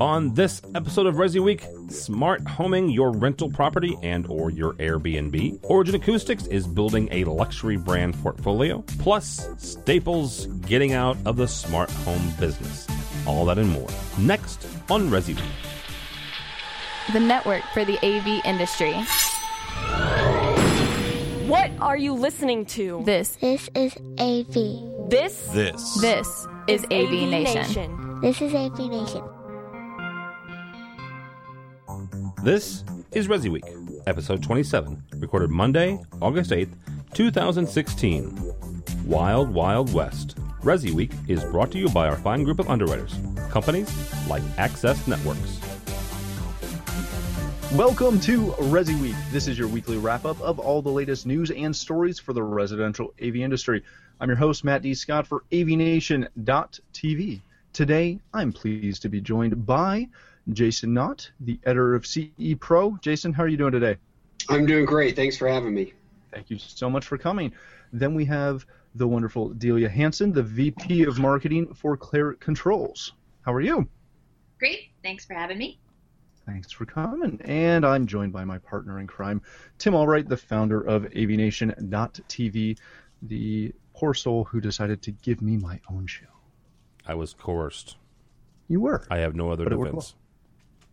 On this episode of Resi Week, smart homing your rental property and or your Airbnb. Origin Acoustics is building a luxury brand portfolio. Plus, Staples getting out of the smart home business. All that and more. Next on Resi Week. the network for the AV industry. What are you listening to? This, This is AV. This This. this is AV Nation. This is AV Nation. This is Resi Week, episode 27, recorded Monday, August 8th, 2016. Wild Wild West. Resi Week is brought to you by our fine group of underwriters, companies like Access Networks. Welcome to Resi Week. This is your weekly wrap up of all the latest news and stories for the residential AV industry. I'm your host, Matt D. Scott for AVNation.tv. Today, I'm pleased to be joined by Jason Knott, the editor of CE Pro. Jason, how are you doing today? I'm doing great. Thanks for having me. Thank you so much for coming. Then we have the wonderful Delia Hansen, the VP of Marketing for Clare Controls. How are you? Great. Thanks for having me. Thanks for coming. And I'm joined by my partner in crime, Tim Albright, the founder of AVNation.tv, the poor soul who decided to give me my own show. I was coerced. You were, I have no other But it defense.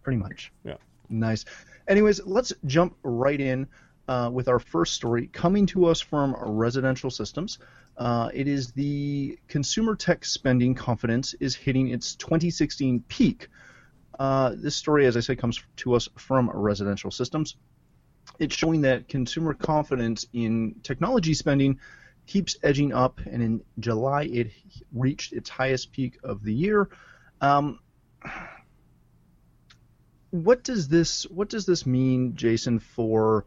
Pretty much. Yeah. Nice. Anyways, let's jump right in uh, with our first story coming to us from Residential Systems. Uh, it is the consumer tech spending confidence is hitting its 2016 peak. Uh, this story, as I said, comes to us from Residential Systems. It's showing that consumer confidence in technology spending keeps edging up, and in July it reached its highest peak of the year. Um, what does this what does this mean, Jason, for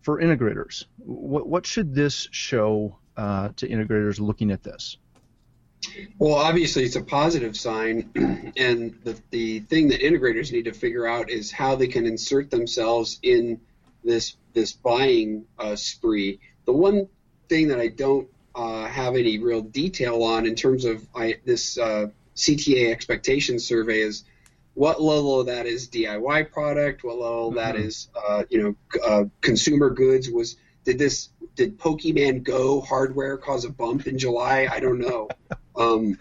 for integrators? What what should this show uh, to integrators looking at this? Well, obviously, it's a positive sign, and the, the thing that integrators need to figure out is how they can insert themselves in this this buying uh, spree. The one thing that I don't uh, have any real detail on in terms of I, this uh, CTA expectation survey is what level of that is DIY product, what level of that is uh, you know uh, consumer goods. Was did this did Pokemon Go hardware cause a bump in July? I don't know. Um,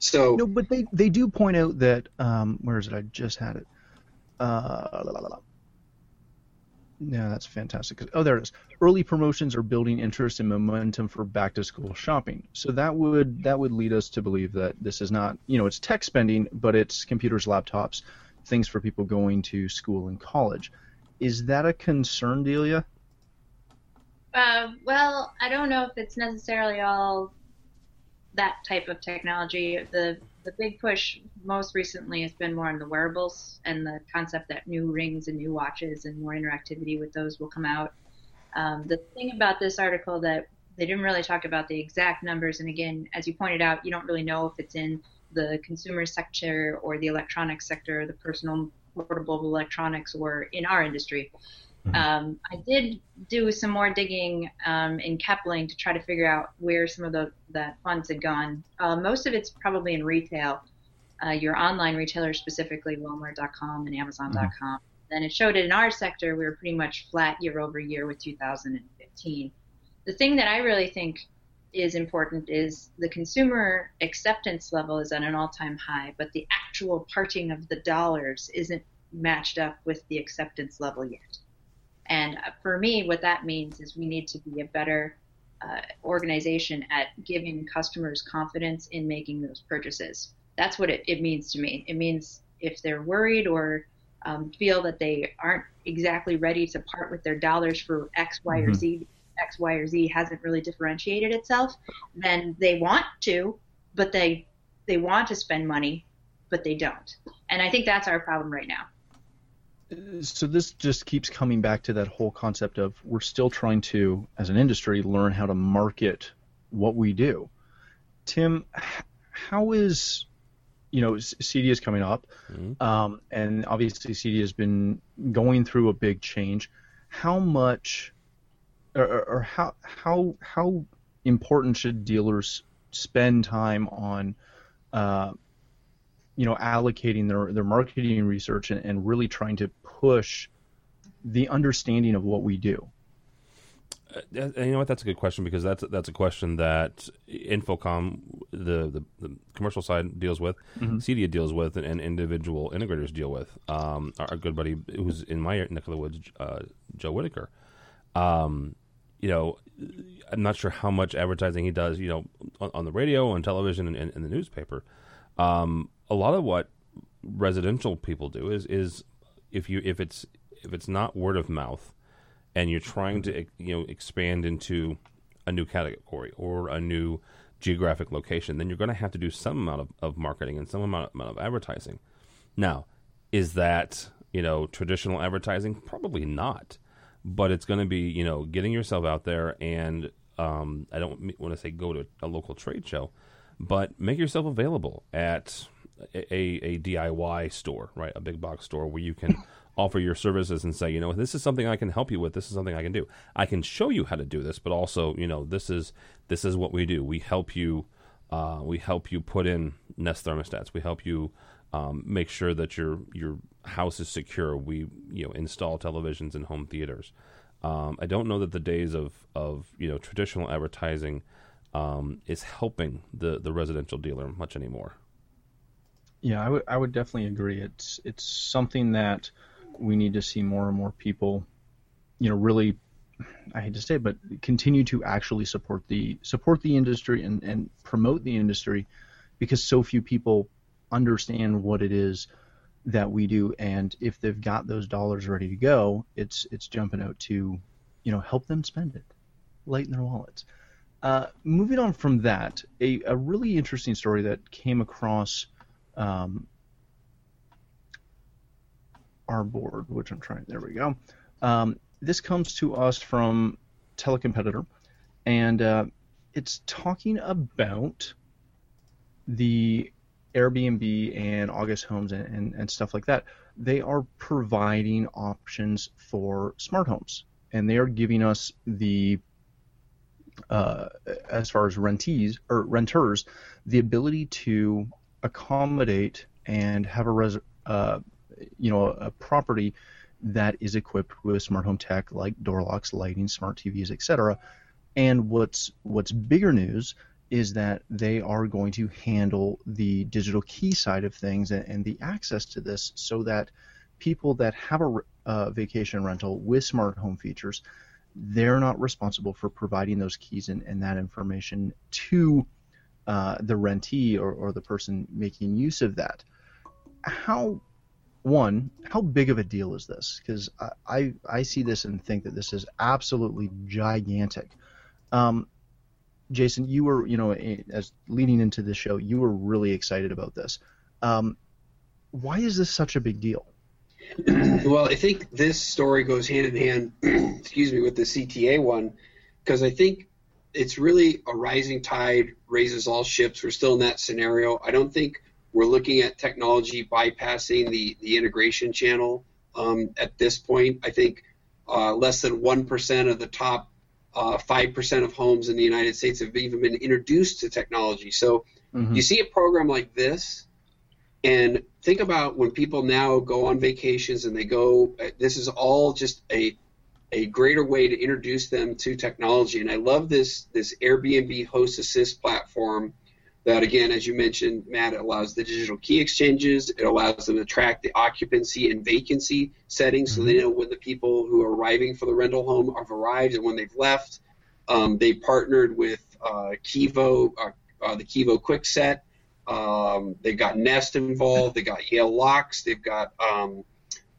so No, but they they do point out that um, where is it? I just had it. Uh, la, la, la, Yeah, that's fantastic. Oh, there it is. Early promotions are building interest and momentum for back to school shopping. So that would that would lead us to believe that this is not you know it's tech spending, but it's computers, laptops, things for people going to school and college. Is that a concern, Delia? Uh, well, I don't know if it's necessarily all that type of technology. The the big push most recently has been more on the wearables and the concept that new rings and new watches and more interactivity with those will come out. Um, the thing about this article that they didn't really talk about the exact numbers, and again, as you pointed out, you don't really know if it's in the consumer sector or the electronics sector, the personal portable electronics, or in our industry. Um, I did do some more digging um, in Kepling to try to figure out where some of the that funds had gone. Uh, most of it's probably in retail, uh, your online retailers specifically, Walmart.com and Amazon.com. Then it showed it in our sector we were pretty much flat year over year with 2015. The thing that I really think is important is the consumer acceptance level is at an all-time high, but the actual parting of the dollars isn't matched up with the acceptance level yet. And for me, what that means is we need to be a better uh, organization at giving customers confidence in making those purchases. That's what it, it means to me. It means if they're worried or um, feel that they aren't exactly ready to part with their dollars for X, Y, or Mhm. Z, X, Y, or Z hasn't really differentiated itself, then they want to, but they they want to spend money, but they don't. And I think that's our problem right now. So this just keeps coming back to that whole concept of we're still trying to as an industry learn how to market what we do tim how is you know CEDIA is coming up Mhm. um, and obviously CEDIA has been going through a big change how much or, or, or how how how important should dealers spend time on uh, you know, allocating their their marketing research and, and really trying to push the understanding of what we do. Uh, you know what? That's a good question because that's that's a question that InfoComm, the the, the commercial side deals with, mm-hmm. CEDIA deals with, and, and, individual integrators deal with. Um, our, our, good buddy who's in my neck of the woods, uh, Joe Whitaker. Um, you know, I'm not sure how much advertising he does. You know, on, on the radio, on television, and, and, and the newspaper. Um, a lot of what residential people do is is if you if it's if it's not word of mouth and you're trying to you know expand into a new category or a new geographic location, then you're going to have to do some amount of, of marketing and some amount, amount of advertising. Now, is that you know traditional advertising? Probably not, but it's going to be you know getting yourself out there and um, I don't want to say go to a local trade show, but make yourself available at a, a, DIY store, right? A big box store where you can offer your services and say, you know, this is something I can help you with. This is something I can do. I can show you how to do this, but also, you know, this is this is what we do. We help you. Uh, we help you put in Nest thermostats. We help you um, make sure that your your house is secure. We you know install televisions in home theaters. Um, I don't know that the days of of you know traditional advertising um, is helping the the residential dealer much anymore. Yeah, I would I would definitely agree. It's it's something that we need to see more and more people, you know, really I hate to say it, but continue to actually support the support the industry and, and promote the industry because so few people understand what it is that we do and if they've got those dollars ready to go, it's it's jumping out to, you know, help them spend it. Lighten their wallets. Uh, moving on from that, a, a really interesting story that came across um, our board, which I'm trying. There we go. Um, this comes to us from Telecompetitor, and uh, it's talking about the Airbnb and August Homes and, and, and, stuff like that. They are providing options for smart homes, and they are giving us the uh, as far as rentees or renters, the ability to accommodate and have a res- uh, you know a property that is equipped with smart home tech like door locks, lighting, smart TVs, etc. And what's what's bigger news is that they are going to handle the digital key side of things and, and the access to this so that people that have a uh, vacation rental with smart home features they're not responsible for providing those keys and, and that information to uh, the rentee or, or the person making use of that. How one, how big of a deal is this? Because I, I, I see this and think that this is absolutely gigantic. Um, Jason, you were you know as leading into the show, you were really excited about this. Um, why is this such a big deal? well, I think this story goes hand in hand, excuse me, with the CTA one, because I think it's really a rising tide raises all ships. We're still in that scenario. I don't think we're looking at technology bypassing the the integration channel um, at this point. I think uh, less than one percent of the top uh, five uh, percent of homes in the United States have even been introduced to technology. So mm-hmm. you see a program like this and think about when people now go on vacations and they go, this is all just a a greater way to introduce them to technology. And I love this this Airbnb Host Assist platform that again, as you mentioned, Matt, it allows the digital key exchanges. It allows them to track the occupancy and vacancy settings, mm-hmm. so they mm-hmm. know when the people who are arriving for the rental home have arrived and when they've left. Um, they partnered with uh, Kevo, uh, uh, the Kevo Kwikset, um, they've got Nest involved. They got Yale Locks. They've got um,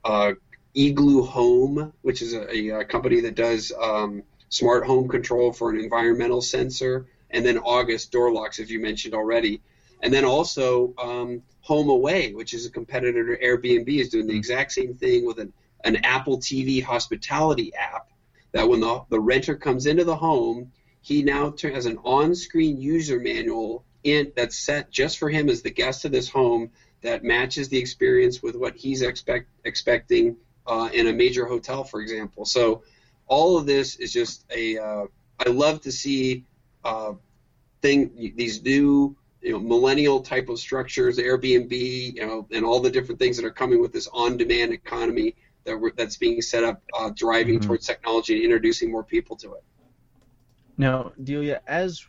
uh, Igloo Home, which is a, a company that does um, smart home control for an environmental sensor, and then August Door Locks, as you mentioned already, and then also um, HomeAway, which is a competitor to Airbnb, is doing the exact same thing with an, an Apple TV hospitality app. That when the, the renter comes into the home, he now has an on-screen user manual in that's set just for him as the guest of this home that matches the experience with what he's expect expecting uh, in a major hotel, for example. So all of this is just a. Uh, I love to see uh, thing these new you know millennial type of structures, Airbnb, you know, and all the different things that are coming with this on-demand economy that we're, that's being set up, uh, driving Mhm. towards technology and introducing more people to it. Now, Delia, as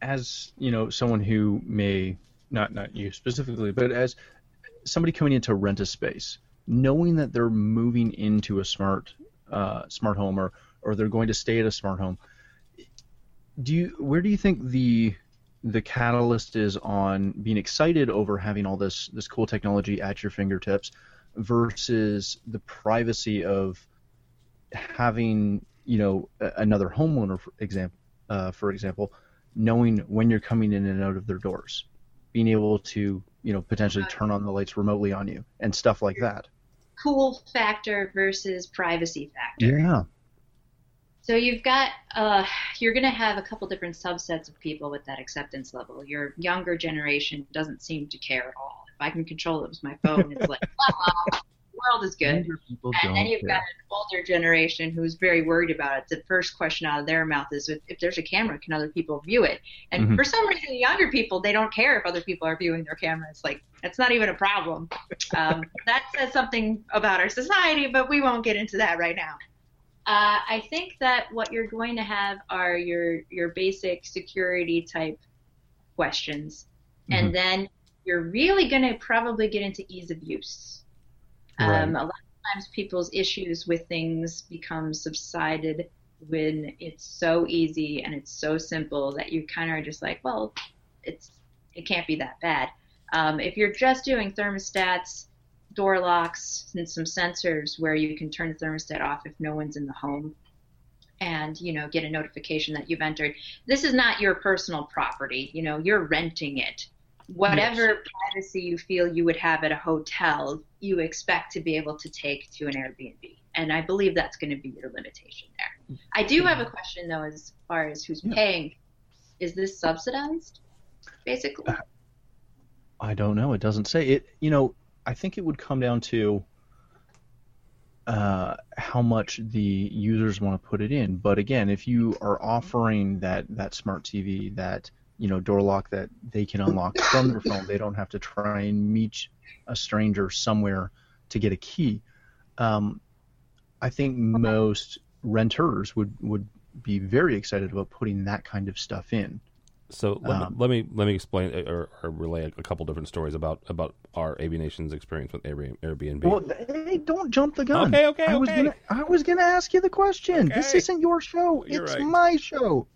as you know, someone who may not not you specifically, but as somebody coming in to rent a space, knowing that they're moving into a smart uh, smart home or or they're going to stay at a smart home, do you where do you think the the catalyst is on being excited over having all this this cool technology at your fingertips versus the privacy of having you know another homeowner for example uh, for example knowing when you're coming in and out of their doors being able to you know potentially turn on the lights remotely on you and stuff like that Cool factor versus privacy factor. yeah So you've got uh, you're going to have a couple different subsets of people with that acceptance level. Your younger generation doesn't seem to care at all. If I can control it with my phone, it's like, ah, world is good. And then you've care. got an older generation who's very worried about it. The first question out of their mouth is, if, if there's a camera, can other people view it? And Mhm. for some reason, the younger people they don't care if other people are viewing their camera. It's like that's not even a problem. Um, that says something about our society, but we won't get into that right now. Uh, I think that what you're going to have are your your basic security type questions, Mhm. and then you're really going to probably get into ease of use. Right. Um, a lot of times, people's issues with things become subsided when it's so easy and it's so simple that you kind of are just like, well, it's it can't be that bad. Um, if you're just doing thermostats, door locks, and some sensors where you can turn the thermostat off if no one's in the home, and you know get a notification that you've entered. This is not your personal property. You know you're renting it. Whatever privacy you feel you would have at a hotel, you expect to be able to take to an Airbnb, and I believe that's going to be your limitation there. I do have a question though, as far as who's Yeah. paying. Is this subsidized, basically? I don't know. It doesn't say it. You know, I think it would come down to uh, how much the users want to put it in. But again, if you are offering that that smart TV, that you know door lock that they can unlock from their phone, they don't have to try and meet a stranger somewhere to get a key. Um, I think most renters would would be very excited about putting that kind of stuff in. So let, Um, me, let me let me explain uh, or, or relay a, couple different stories about about our AV Nation's experience with Airbnb. Airbnb. Well, hey, don't jump the gun. Okay, okay, I was gonna, I was gonna ask you the question. This isn't your show. You're it's right. my show.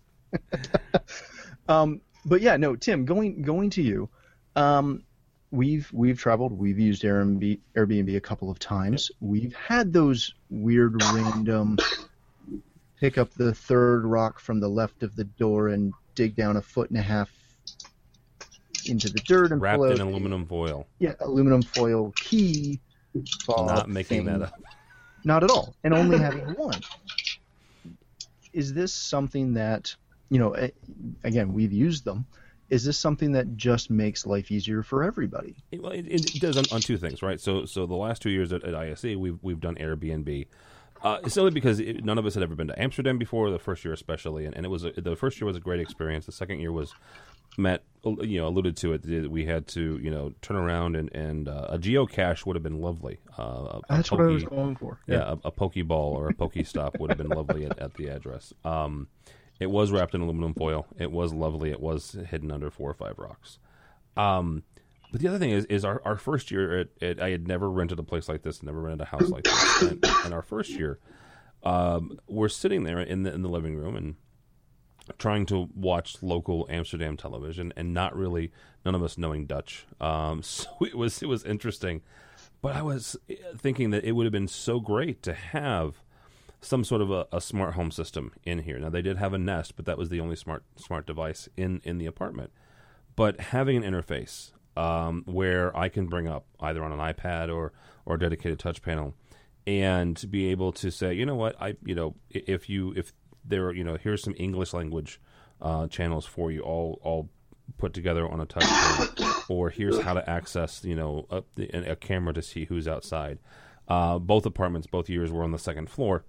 um, but yeah, no, Tim, going going to you. Um, we've we've traveled. We've used Airbnb Airbnb a couple of times. We've had those weird random pick up the third rock from the left of the door and dig down a foot and a half into the dirt and wrapped in aluminum foil. yeah, aluminum foil key. Not making thing. that up. Not at all, and only having one. Is this something that you know? eh, Again, we've used them. Is this something that just makes life easier for everybody? It, well, it, it does on, on two things, right? So, so the last two years at, at ISE, we've we've done Airbnb. Uh, solely because it, none of us had ever been to Amsterdam before, the first year especially, and, and it was a, the first year was a great experience. The second year was Matt, you know, alluded to it. that We had to, you know, turn around and and uh, a geocache would have been lovely. Uh, a- a That's what I was going for. yeah, a, a pokeball or a pokestop would have been lovely at, at the address. Um, it was wrapped in aluminum foil. It was lovely. It was hidden under four or five rocks. Um, but the other thing is, is our, our first year, I had never rented a place like this, never rented a house like this. And, and our first year, um, we're sitting there in the in the living room and trying to watch local Amsterdam television, and not really none of us knowing Dutch. Um, so it was it was interesting. But I was thinking that it would have been so great to have some sort of a, a smart home system in here. Now they did have a Nest, but that was the only smart smart device in in the apartment. But having an interface um, where I can bring up either on an iPad or or a dedicated touch panel, and be able to say, you know what, I you know if you if there are you know here's some English language uh, channels for you all all put together on a touch panel, or here's how to access you know a, a camera to see who's outside. Uh, both apartments, both years were on the second floor,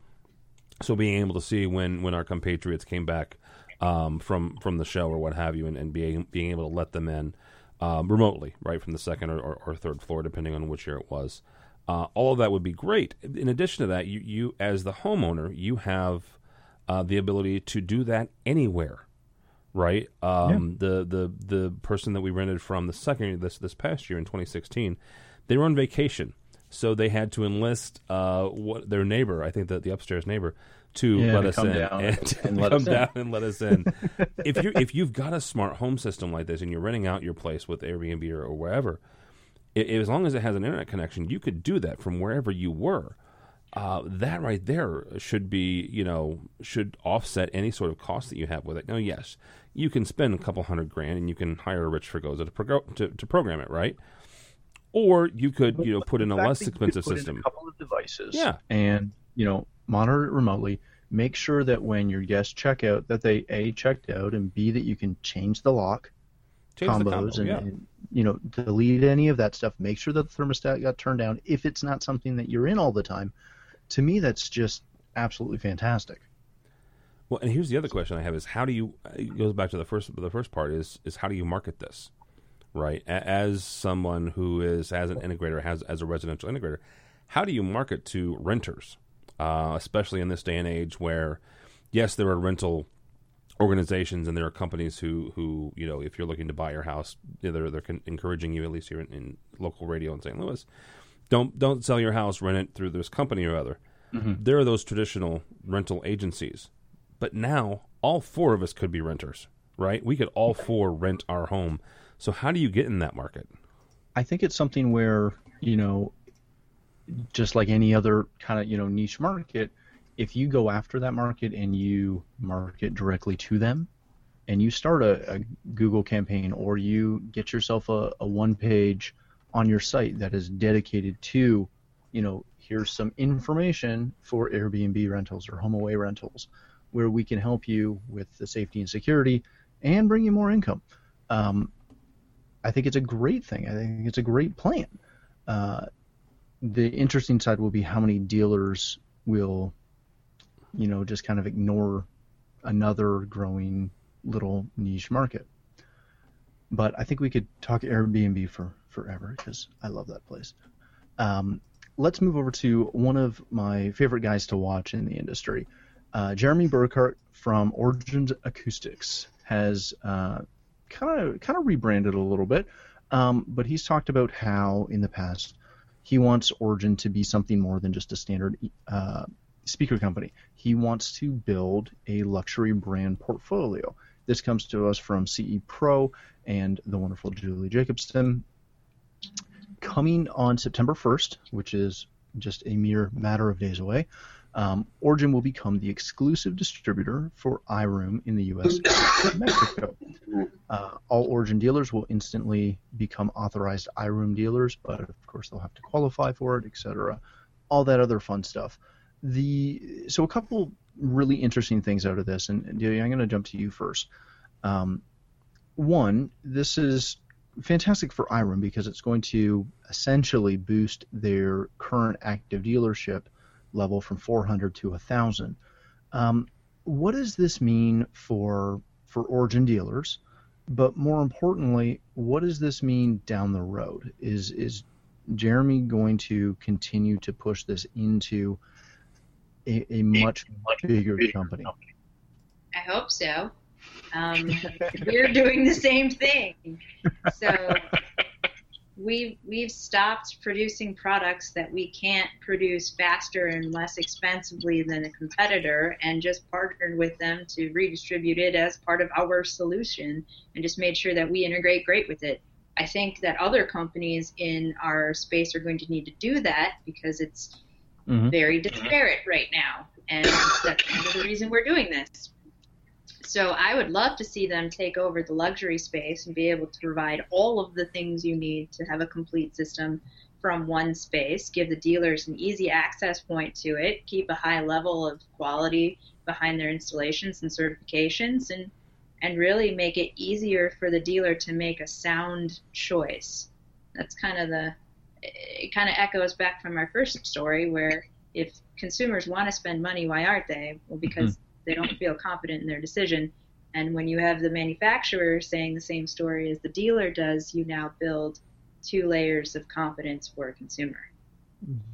so being able to see when when our compatriots came back um, from from the show or what have you, and, and being being able to let them in um, remotely, right from the second or, or, or, third floor, depending on which year it was. Uh, all of that would be great. In addition to that, you, you as the homeowner, you have uh, the ability to do that anywhere, right? Um, yeah. The the the person that we rented from the second this this past year in 2016, they were on vacation, so they had to enlist uh, what their neighbor, I think that the upstairs neighbor, to yeah, let to us in down and, and let come us in. down and let us in. if you if you've got a smart home system like this and you're renting out your place with Airbnb or, or wherever, i as long as it has an internet connection, you could do that from wherever you were. Uh, that right there should be, you know, should offset any sort of cost that you have with it. Now, yes, you can spend a couple hundred grand and you can hire a rich Fregosa to, prog- to, to program it, right? Or you could, you know, put in a less that you could expensive system. a couple of devices. Yeah. And you know, monitor it remotely. Make sure that when your guests check out, that they a checked out, and b that you can change the lock Change the combos combo, and, yeah. and you know delete any of that stuff. Make sure that the thermostat got turned down if it's not something that you're in all the time. To me, that's just absolutely fantastic. Well, and here's the other question I have: is how do you? It goes back to the first. The first part is is how do you market this, right? A- As someone who is as an integrator, has as a residential integrator, how do you market to renters, uh, especially in this day and age where, yes, there are rental organizations and there are companies who who you know if you're looking to buy your house, they're they're encouraging you at least here in, in local radio in St. Louis, don't don't sell your house, rent it through this company or other. There are those traditional rental agencies, but now all four of us could be renters, right? We could all four rent our home. So how do you get in that market? I think it's something where you know, just like any other kind of you know niche market, if you go after that market and you market directly to them, and you start a, a Google campaign or you get yourself a, a one page on your site that is dedicated to, you know, here's some information for Airbnb rentals or HomeAway rentals, where we can help you with the safety and security and bring you more income. Um, I think it's a great thing. I think it's a great plan. Uh, the interesting side will be how many dealers will, you know, just kind of ignore another growing little niche market. But I think we could talk Airbnb for forever because I love that place. Um, let's move over to one of my favorite guys to watch in the industry. Uh, Jeremy Burkhardt from Origins Acoustics has kind of kind of rebranded a little bit, um, but he's talked about how in the past he wants Origin to be something more than just a standard uh, speaker company. He wants to build a luxury brand portfolio. This comes to us from CE Pro and the wonderful Julie Jacobson. Coming on September 1st, which is just a mere matter of days away, um, Origin will become the exclusive distributor for iRoom in the U.S. and Mexico. Uh, all Origin dealers will instantly become authorized iRoom dealers, but of course they'll have to qualify for it, etc. All that other fun stuff. The so a couple really interesting things out of this, and, Delia, I'm going to jump to you first. Um, one, this is fantastic for iRoom because it's going to essentially boost their current active dealership level from 400 to 1,000. Um, what does this mean for for Origin dealers? But more importantly, what does this mean down the road? Is is Jeremy going to continue to push this into a, a much much bigger company? I hope so. Um, we're doing the same thing. So we've we've stopped producing products that we can't produce faster and less expensively than a competitor, and just partnered with them to redistribute it as part of our solution, and just made sure that we integrate great with it. I think that other companies in our space are going to need to do that because it's Mhm. very disparate right now, and that's kind of the reason we're doing this. So I would love to see them take over the luxury space and be able to provide all of the things you need to have a complete system from one space, give the dealers an easy access point to it, keep a high level of quality behind their installations and certifications and and really make it easier for the dealer to make a sound choice. That's kind of the it kind of echoes back from our first story where if consumers want to spend money, why aren't they? Well, because mm-hmm. They don't feel confident in their decision. And when you have the manufacturer saying the same story as the dealer does, you now build two layers of confidence for a consumer.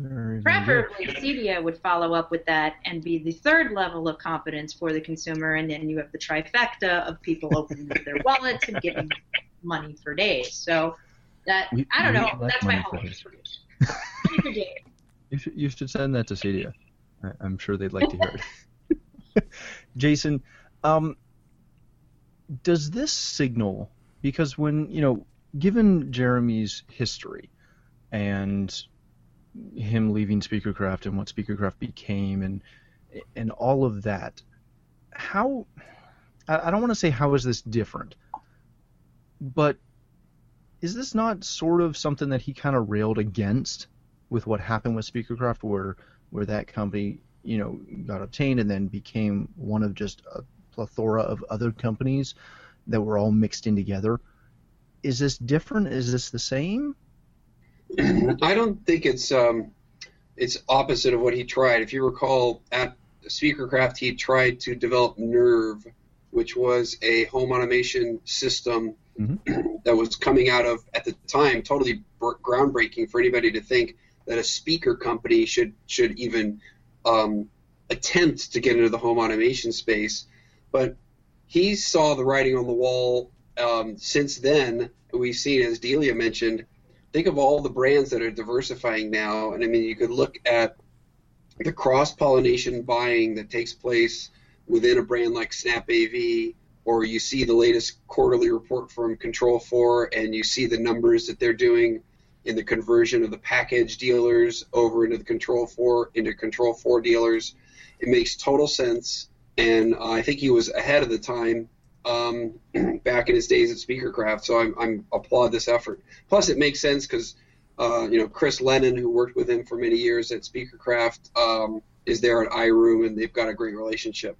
Very. Preferably, Cedia would follow up with that and be the third level of confidence for the consumer, and then you have the trifecta of people opening up their wallets and giving money for days. So that We- I don't know. like That's my whole hope. for days. Money for days. You should, you should send that to Cedia. I, I'm sure they'd like to hear it. Jason, um, does this signal because when you know, given Jeremy's history and him leaving Speakercraft and what Speakercraft became and and all of that, how I, don't want to say how is this different, but is this not sort of something that he kind of railed against with what happened with Speakercraft, where where that company you know got obtained and then became one of just a plethora of other companies that were all mixed in together? Is this different? Is this the same? I don't think it's um, it's opposite of what he tried. If you recall, at Speakercraft, he tried to develop Nerve, which was a home automation system that was coming out of at the time totally groundbreaking for anybody to think that a speaker company should should even um, attempt to get into the home automation space. But he saw the writing on the wall. Um, since then, we've seen, as Delia mentioned, think of all the brands that are diversifying now. And I mean, you could look at the cross pollination buying that takes place within a brand like Snap AV, or you see the latest quarterly report from Control 4 and you see the numbers that they're doing in the conversion of the package dealers over into the Control 4 into Control 4 dealers. It makes total sense. And uh, I think he was ahead of the time um, back in his days at Speakercraft. So I'm, I'm applaud this effort. Plus, it makes sense because uh, you know Chris Lennon, who worked with him for many years at Speakercraft, um, is there at iRoom, and they've got a great relationship.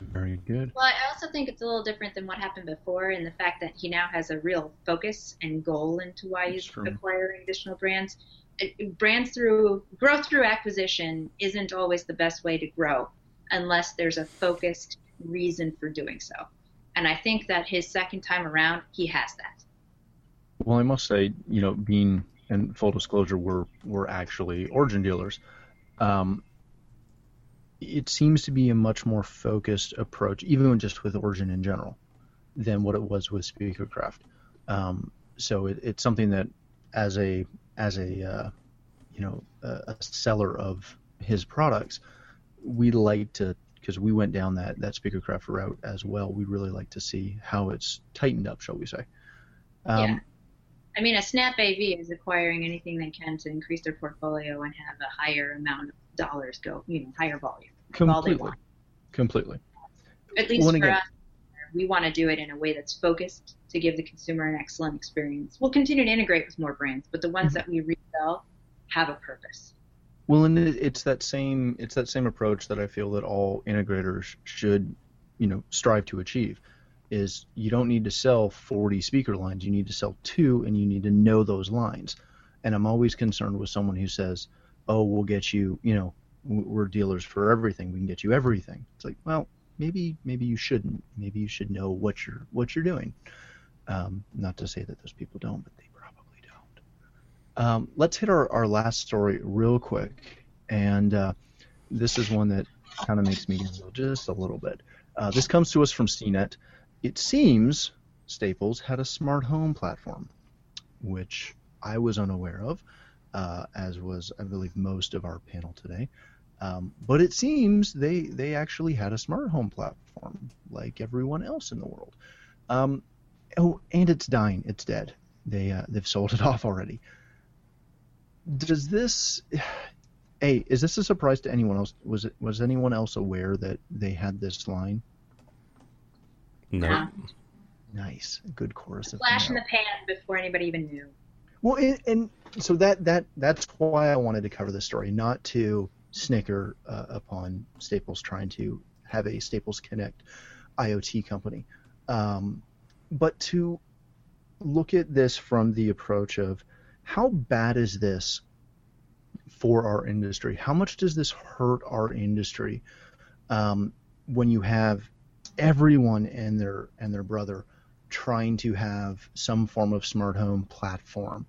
Very good. Well, I also think it's a little different than what happened before in the fact that he now has a real focus and goal into why he's true. acquiring additional brands. It- brands through growth through acquisition isn't always the best way to grow unless there's a focused reason for doing so. And I think that his second time around, he has that. Well, I must say, you know, being and full disclosure, we're we're actually origin dealers. Um, it seems to be a much more focused approach, even just with origin in general, than what it was with Speakercraft. Um, so it, it's something that, as a as a uh, you know a, seller of his products, we like to because we went down that that Speakercraft route as well. We really like to see how it's tightened up, shall we say? Um, Yeah. I mean, a Snap AV is acquiring anything they can to increase their portfolio and have a higher amount of dollars go, you know, higher volume. That's all they Completely. Completely. At least Well, for again- us, we want to do it in a way that's focused to give the consumer an excellent experience. We'll continue to integrate with more brands, but the Mm-hmm. ones that we resell have a purpose. Well, and it's that same it's that same approach that I feel that all integrators should, you know, strive to achieve. Is you don't need to sell 40 speaker lines, you need to sell two, and you need to know those lines. And I'm always concerned with someone who says, "Oh, we'll get you, you know, we're dealers for everything. We can get you everything." It's like, well, maybe maybe you shouldn't. Maybe you should know what you're what you're doing. Um, not to say that those people don't, but they probably don't. Um, let's hit our, our last story real quick, and uh, this is one that kind of makes me giggle just a little bit. Uh, this comes to us from CNET. It seems Staples had a smart home platform, which I was unaware of, uh, as was I believe most of our panel today. Um, but it seems they they actually had a smart home platform like everyone else in the world. Um, oh, and it's dying. It's dead. They uh, they've sold it off already. Does this? Hey, is this a surprise to anyone else? Was it was anyone else aware that they had this line? No. Nice, good chorus. of Flash in the pan before anybody even knew. Well, and, and so that that that's why I wanted to cover this story, not to snicker uh, upon Staples trying to have a Staples Connect IoT company, um, but to look at this from the approach of how bad is this for our industry? How much does this hurt our industry um, when you have everyone and their and their brother trying to have some form of smart home platform.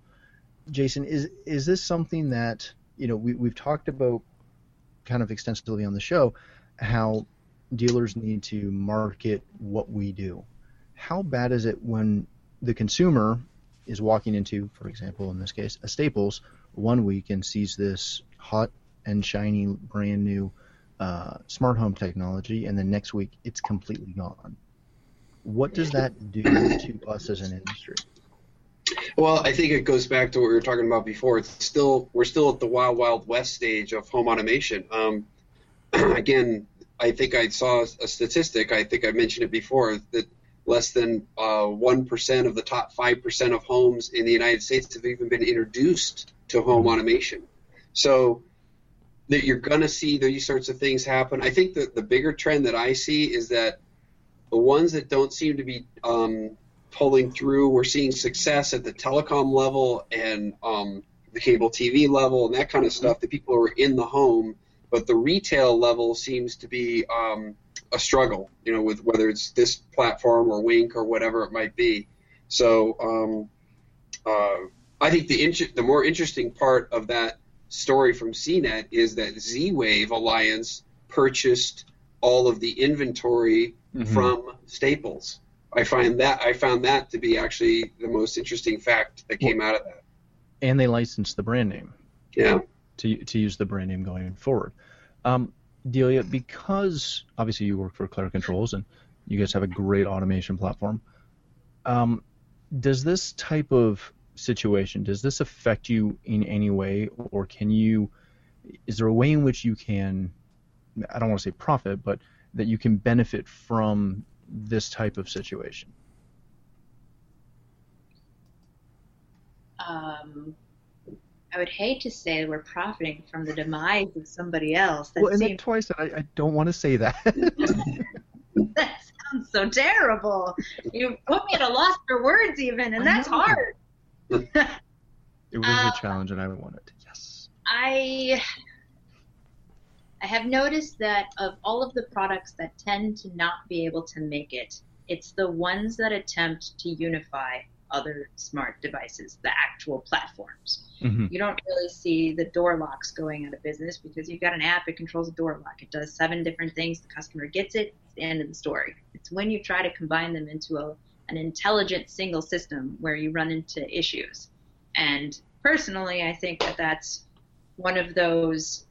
Jason, is is this something that you know we we've talked about kind of extensively on the show how dealers need to market what we do. How bad is it when the consumer is walking into, for example, in this case, a Staples one week and sees this hot and shiny brand new uh, smart home technology, and then next week it's completely gone. What does that do to us as an industry? Well, I think it goes back to what we were talking about before. It's still we're still at the wild, wild west stage of home automation. Um, again, I think I saw a statistic. I think I mentioned it before that less than uh, one uh, of the top five percent of homes in the United States have even been introduced to home automation. So that you're going to see these sorts of things happen. I think that the bigger trend that I see is that the ones that don't seem to be um, pulling through, we're seeing success at the telecom level and um, the cable TV level and that kind of stuff. The people who are in the home, but the retail level seems to be um, a struggle. You know, with whether it's this platform or Wink or whatever it might be. So um, uh, I think the inter- the more interesting part of that story from CNET is that Z Wave Alliance purchased all of the inventory mm-hmm. from Staples. I find that I found that to be actually the most interesting fact that came out of that. And they licensed the brand name. Yeah. To to use the brand name going forward. Um, Delia, because obviously you work for Clare Controls and you guys have a great automation platform. Um, does this type of situation, does this affect you in any way, or can you? Is there a way in which you can? I don't want to say profit, but that you can benefit from this type of situation? Um, I would hate to say we're profiting from the demise of somebody else. That well, and seems... twice I, I don't want to say that. that sounds so terrible. You put me at a loss for words, even, and that's hard it was uh, a challenge, and I wanted it. Yes. I I have noticed that of all of the products that tend to not be able to make it, it's the ones that attempt to unify other smart devices, the actual platforms. Mm-hmm. You don't really see the door locks going out of business because you've got an app, it controls a door lock. It does seven different things. The customer gets it, it's the end of the story. It's when you try to combine them into a, an intelligent single system where you run into issues. And personally, I think that that's one of those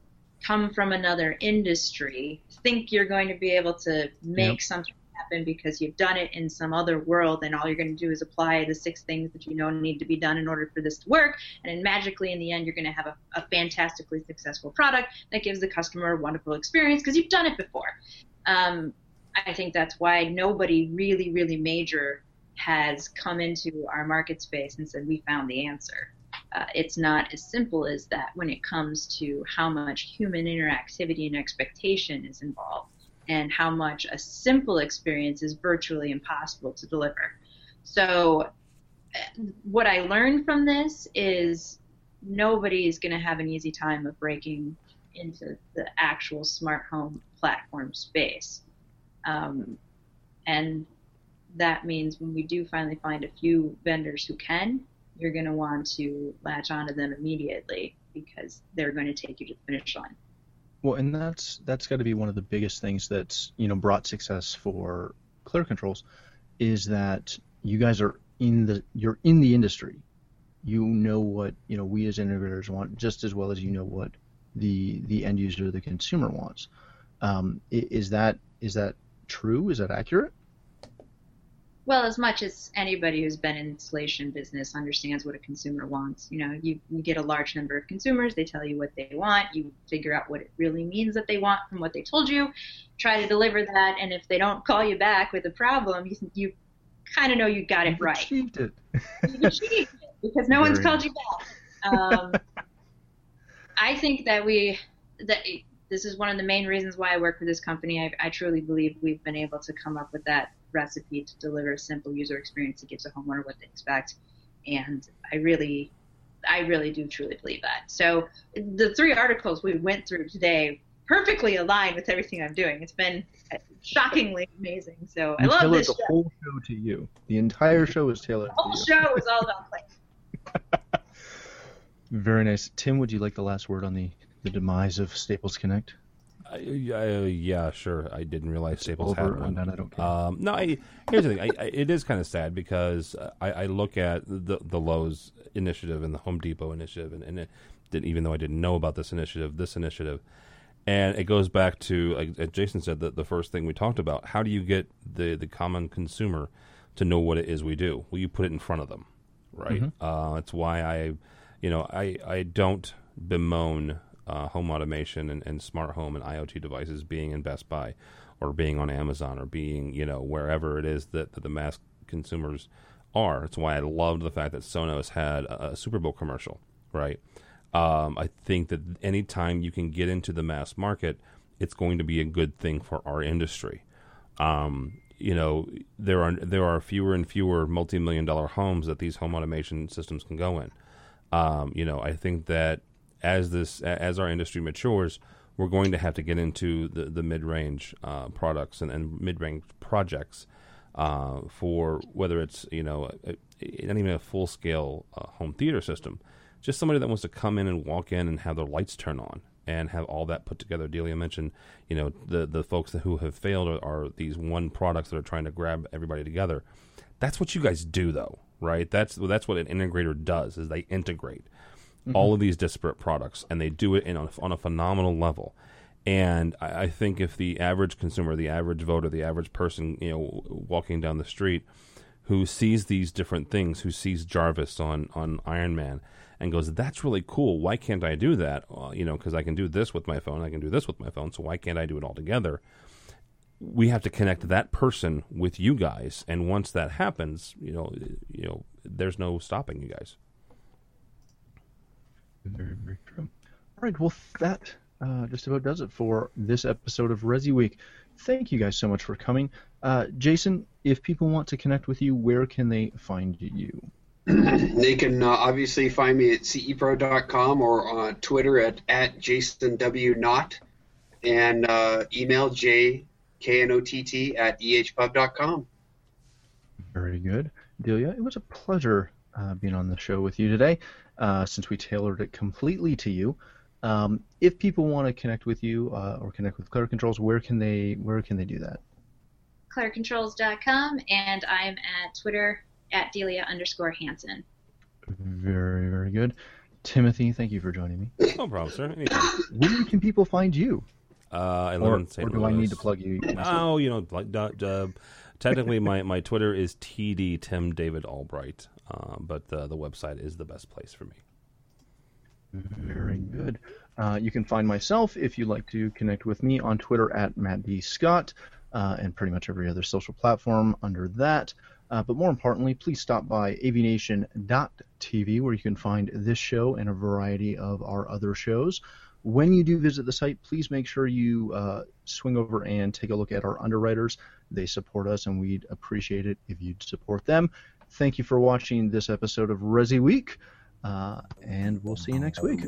come from another industry, think you're going to be able to make yep. something happen because you've done it in some other world, and all you're going to do is apply the six things that you know need to be done in order for this to work. And then magically, in the end, you're going to have a, a fantastically successful product that gives the customer a wonderful experience because you've done it before. Um, I think that's why nobody really, really major has come into our market space and said, we found the answer. Uh, it's not as simple as that when it comes to how much human interactivity and expectation is involved and how much a simple experience is virtually impossible to deliver. So, uh, what I learned from this is nobody is going to have an easy time of breaking into the actual smart home platform space. Um, and that means when we do finally find a few vendors who can, you're going to want to latch onto them immediately because they're going to take you to the finish line. Well, and that's that's got to be one of the biggest things that's you know brought success for Clare Controls, is that you guys are in the you're in the industry, you know what you know we as integrators want just as well as you know what the the end user, the consumer wants. Um, is that is that true? Is that accurate? Well as much as anybody who's been in installation business understands what a consumer wants you know you, you get a large number of consumers they tell you what they want you figure out what it really means that they want from what they told you try to deliver that and if they don't call you back with a problem you, you kind of know you got it You've right. achieved it. You've achieved it because no Very one's called you back. Um, i think that we that this is one of the main reasons why I work for this company. I, I truly believe we've been able to come up with that recipe to deliver a simple user experience that gives a homeowner what they expect. And I really, I really do truly believe that. So the three articles we went through today perfectly aligned with everything I'm doing. It's been shockingly amazing. So I You love this the show. whole show to you. The entire show is tailored The whole to you. show is all about play. Very nice. Tim, would you like the last word on the, the demise of Staples Connect? Uh, yeah, sure. I didn't realize Staples Over, had one. done, I don't care. Um, no, I, here's the thing. I, I, it is kind of sad because I, I look at the the Lowe's initiative and the Home Depot initiative, and, and it didn't, even though I didn't know about this initiative, this initiative, and it goes back to like Jason said the the first thing we talked about. How do you get the the common consumer to know what it is we do? Well, you put it in front of them, right? Uh, that's why I, you know, I I don't bemoan uh, home automation and, and smart home and IoT devices being in Best Buy or being on Amazon or being, you know, wherever it is that, that the mass consumers are. It's why I loved the fact that Sonos had a, a Super Bowl commercial, right? Um, I think that anytime you can get into the mass market, it's going to be a good thing for our industry. Um, you know, there are there are fewer and fewer multi-million dollar homes that these home automation systems can go in. Um, you know, I think that as this as our industry matures, we're going to have to get into the the mid range uh, products and, and mid range projects uh, for whether it's you know a, a, not even a full scale uh, home theater system, just somebody that wants to come in and walk in and have their lights turn on and have all that put together. Delia mentioned, you know, the the folks who have failed are, are these one products that are trying to grab everybody together. That's what you guys do, though, right? That's that's what an integrator does is they integrate Mm-hmm. all of these disparate products, and they do it in on, a- on a phenomenal level. And I, I think if the average consumer, the average voter, the average person, you know, walking down the street, who sees these different things, who sees Jarvis on on Iron Man, and goes, "That's really cool. Why can't I do that? Well, you know, because I can do this with my phone, I can do this with my phone. So why can't I do it all together?" We have to connect that person with you guys, and once that happens, you know, you know, there's no stopping you guys. Very, very true. All right, well, that uh, just about does it for this episode of Resi Week. Thank you guys so much for coming. Uh, Jason, if people want to connect with you, where can they find you? They can uh, obviously find me at cepro.com or on Twitter at, at Jason and uh, email jknott at ehpub.com. Very good. Delia, it was a pleasure uh, being on the show with you today, uh, since we tailored it completely to you. Um, if people want to connect with you uh, or connect with Clare Controls, where can they where can they do that? ClareControls.com, and I'm at Twitter at Delia underscore Hansen. Very, very good. Timothy, thank you for joining me. No problem, sir. Anytime. Where can people find you? Uh, I live Or, in St. or do I need to plug you? myself? Oh, you know, like, uh, technically, my, my Twitter is TD Tim David Albright, uh, but uh, the website is the best place for me. Very good. Uh, you can find myself if you'd like to connect with me on Twitter at Matt D. Scott uh, and pretty much every other social platform under that. Uh, but more importantly, please stop by avnation.tv where you can find this show and a variety of our other shows. When you do visit the site, please make sure you uh, swing over and take a look at our underwriters. They support us, and we'd appreciate it if you'd support them. Thank you for watching this episode of Resi Week, uh, and we'll see you next week.